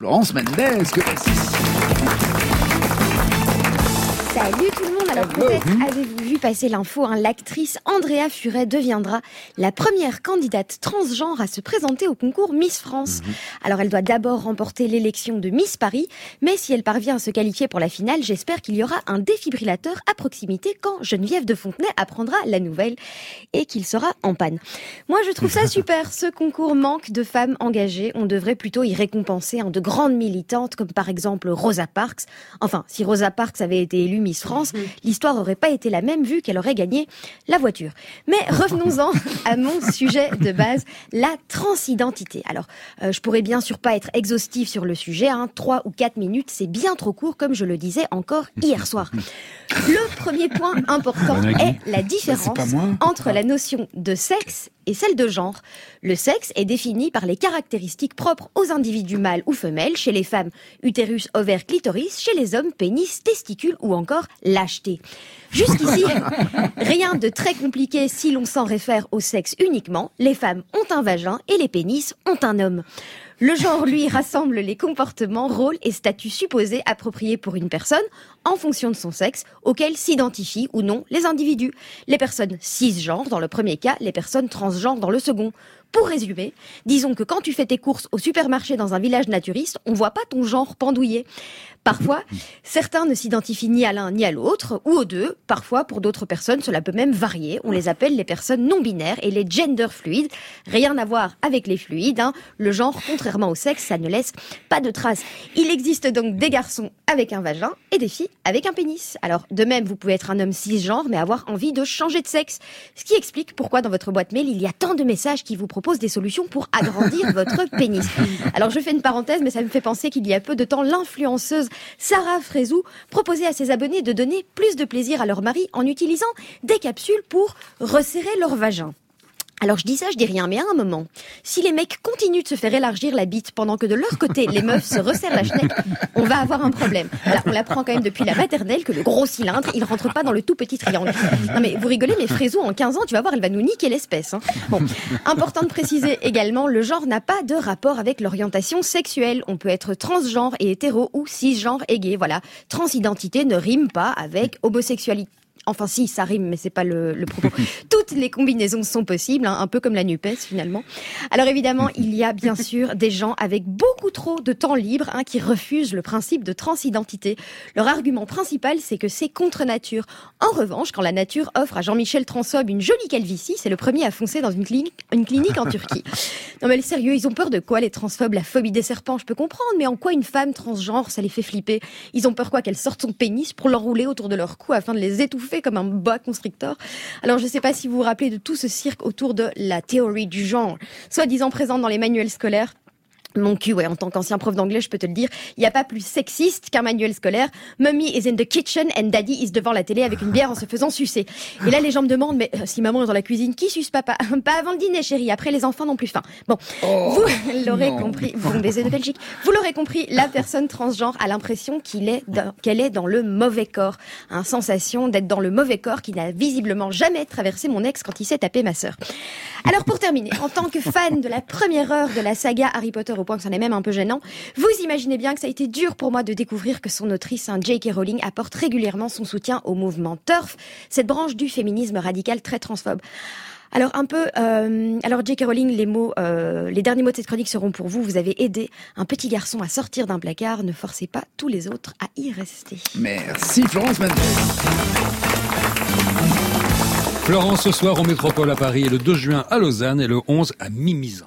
Florence Mendes, que Salut tout le monde, alors peut-être avez-vous vu passer l'info, hein, l'actrice Andrea Furet deviendra la première candidate transgenre à se présenter au concours Miss France. Mhm. Alors elle doit d'abord remporter l'élection de Miss Paris, mais si elle parvient à se qualifier pour la finale, j'espère qu'il y aura un défibrillateur à proximité quand Geneviève de Fontenay apprendra la nouvelle et qu'il sera en panne. Moi je trouve ça super, ce concours manque de femmes engagées, on devrait plutôt y récompenser hein, de grandes militantes comme par exemple Rosa Parks. Enfin, si Rosa Parks avait été élue Miss France, l'histoire aurait pas été la même vu qu'elle aurait gagné la voiture. Mais revenons-en à mon sujet de base, la transidentité. Alors, euh, je pourrais bien sûr pas être exhaustive sur le sujet, hein, 3 ou 4 minutes, c'est bien trop court comme je le disais encore hier soir. Le premier point important est la différence entre la notion de sexe et celle de genre. Le sexe est défini par les caractéristiques propres aux individus mâles ou femelles, chez les femmes utérus, ovaires, clitoris, chez les hommes pénis, testicules ou encore lâcheté. Jusqu'ici, rien de très compliqué si l'on s'en réfère au sexe uniquement. Les femmes ont un vagin et les pénis ont un homme. Le genre, lui, rassemble les comportements, rôles et statuts supposés appropriés pour une personne en fonction de son sexe, auquel s'identifient ou non les individus. Les personnes cisgenres dans le premier cas, les personnes transgenres dans le second. Pour résumer, disons que quand tu fais tes courses au supermarché dans un village naturiste, on voit pas ton genre pendouillé. Parfois, certains ne s'identifient ni à l'un ni à l'autre, ou aux deux. Parfois, pour d'autres personnes, cela peut même varier. On les appelle les personnes non binaires et les gender fluides. Rien à voir avec les fluides. hein. Le genre, contrairement au sexe, ça ne laisse pas de traces. Il existe donc des garçons avec un vagin et des filles avec un pénis. Alors, de même, vous pouvez être un homme cisgenre, mais avoir envie de changer de sexe. Ce qui explique pourquoi dans votre boîte mail, il y a tant de messages qui vous proposent des solutions pour agrandir votre pénis. Alors, je fais une parenthèse, mais ça me fait penser qu'il y a peu de temps, l'influenceuse Sarah Frézou proposait à ses abonnés de donner plus de plaisir à leur mari en utilisant des capsules pour resserrer leur vagin. Alors je dis ça, je dis rien, mais à un moment, si les mecs continuent de se faire élargir la bite pendant que de leur côté les meufs se resserrent la chenette, on va avoir un problème. Là, on l'apprend quand même depuis la maternelle que le gros cylindre, il rentre pas dans le tout petit triangle. Non mais vous rigolez, mais Frézou en 15 ans, tu vas voir, elle va nous niquer l'espèce. hein. Bon, important de préciser également, le genre n'a pas de rapport avec l'orientation sexuelle. On peut être transgenre et hétéro ou cisgenre et gay. Voilà, transidentité ne rime pas avec homosexualité. Enfin si, ça rime, mais c'est pas le, le propos. Toutes les combinaisons sont possibles, hein, un peu comme la NUPES finalement. Alors évidemment, il y a bien sûr des gens avec beaucoup trop de temps libre hein, qui refusent le principe de transidentité. Leur argument principal, c'est que c'est contre nature. En revanche, quand la nature offre à Jean-Michel Transob une jolie calvitie, c'est le premier à foncer dans une clinique, une clinique en Turquie. Non mais sérieux, ils ont peur de quoi les transphobes La phobie des serpents, je peux comprendre, mais en quoi une femme transgenre, ça les fait flipper? Ils ont peur quoi Qu'elle sorte son pénis pour l'enrouler autour de leur cou afin de les étouffer? Comme un boa constrictor Alors je sais pas si vous vous rappelez de tout ce cirque autour de la théorie du genre, soi-disant présente dans les manuels scolaires. Mon cul, ouais, en tant qu'ancien prof d'anglais, je peux te le dire, il n'y a pas plus sexiste qu'un manuel scolaire. Mummy is in the kitchen and daddy is devant la télé avec une bière en se faisant sucer. Et là, les gens me demandent, mais euh, si maman est dans la cuisine, qui suce papa? Pas avant le dîner, chérie. Après, les enfants n'ont plus faim. Bon, vous l'aurez compris. Bon baiser de Belgique. Vous l'aurez compris, la personne transgenre a l'impression qu'il est dans- qu'elle est dans le mauvais corps. Une sensation d'être dans le mauvais corps qui n'a visiblement jamais traversé mon ex quand il s'est tapé ma sœur. Alors pour terminer, en tant que fan de la première heure de la saga Harry Potter au point que c'en est même un peu gênant, vous imaginez bien que ça a été dur pour moi de découvrir que son autrice, hein, J.K. Rowling, apporte régulièrement son soutien au mouvement TERF, cette branche du féminisme radical très transphobe. Alors un peu, euh, alors J.K. Rowling, les mots, euh, les derniers mots de cette chronique seront pour vous. Vous avez aidé un petit garçon à sortir d'un placard. Ne forcez pas tous les autres à y rester. Merci Florence Mendes. Florence ce soir au Métropole à Paris et le 2 juin à Lausanne et le 11 à Mimizan.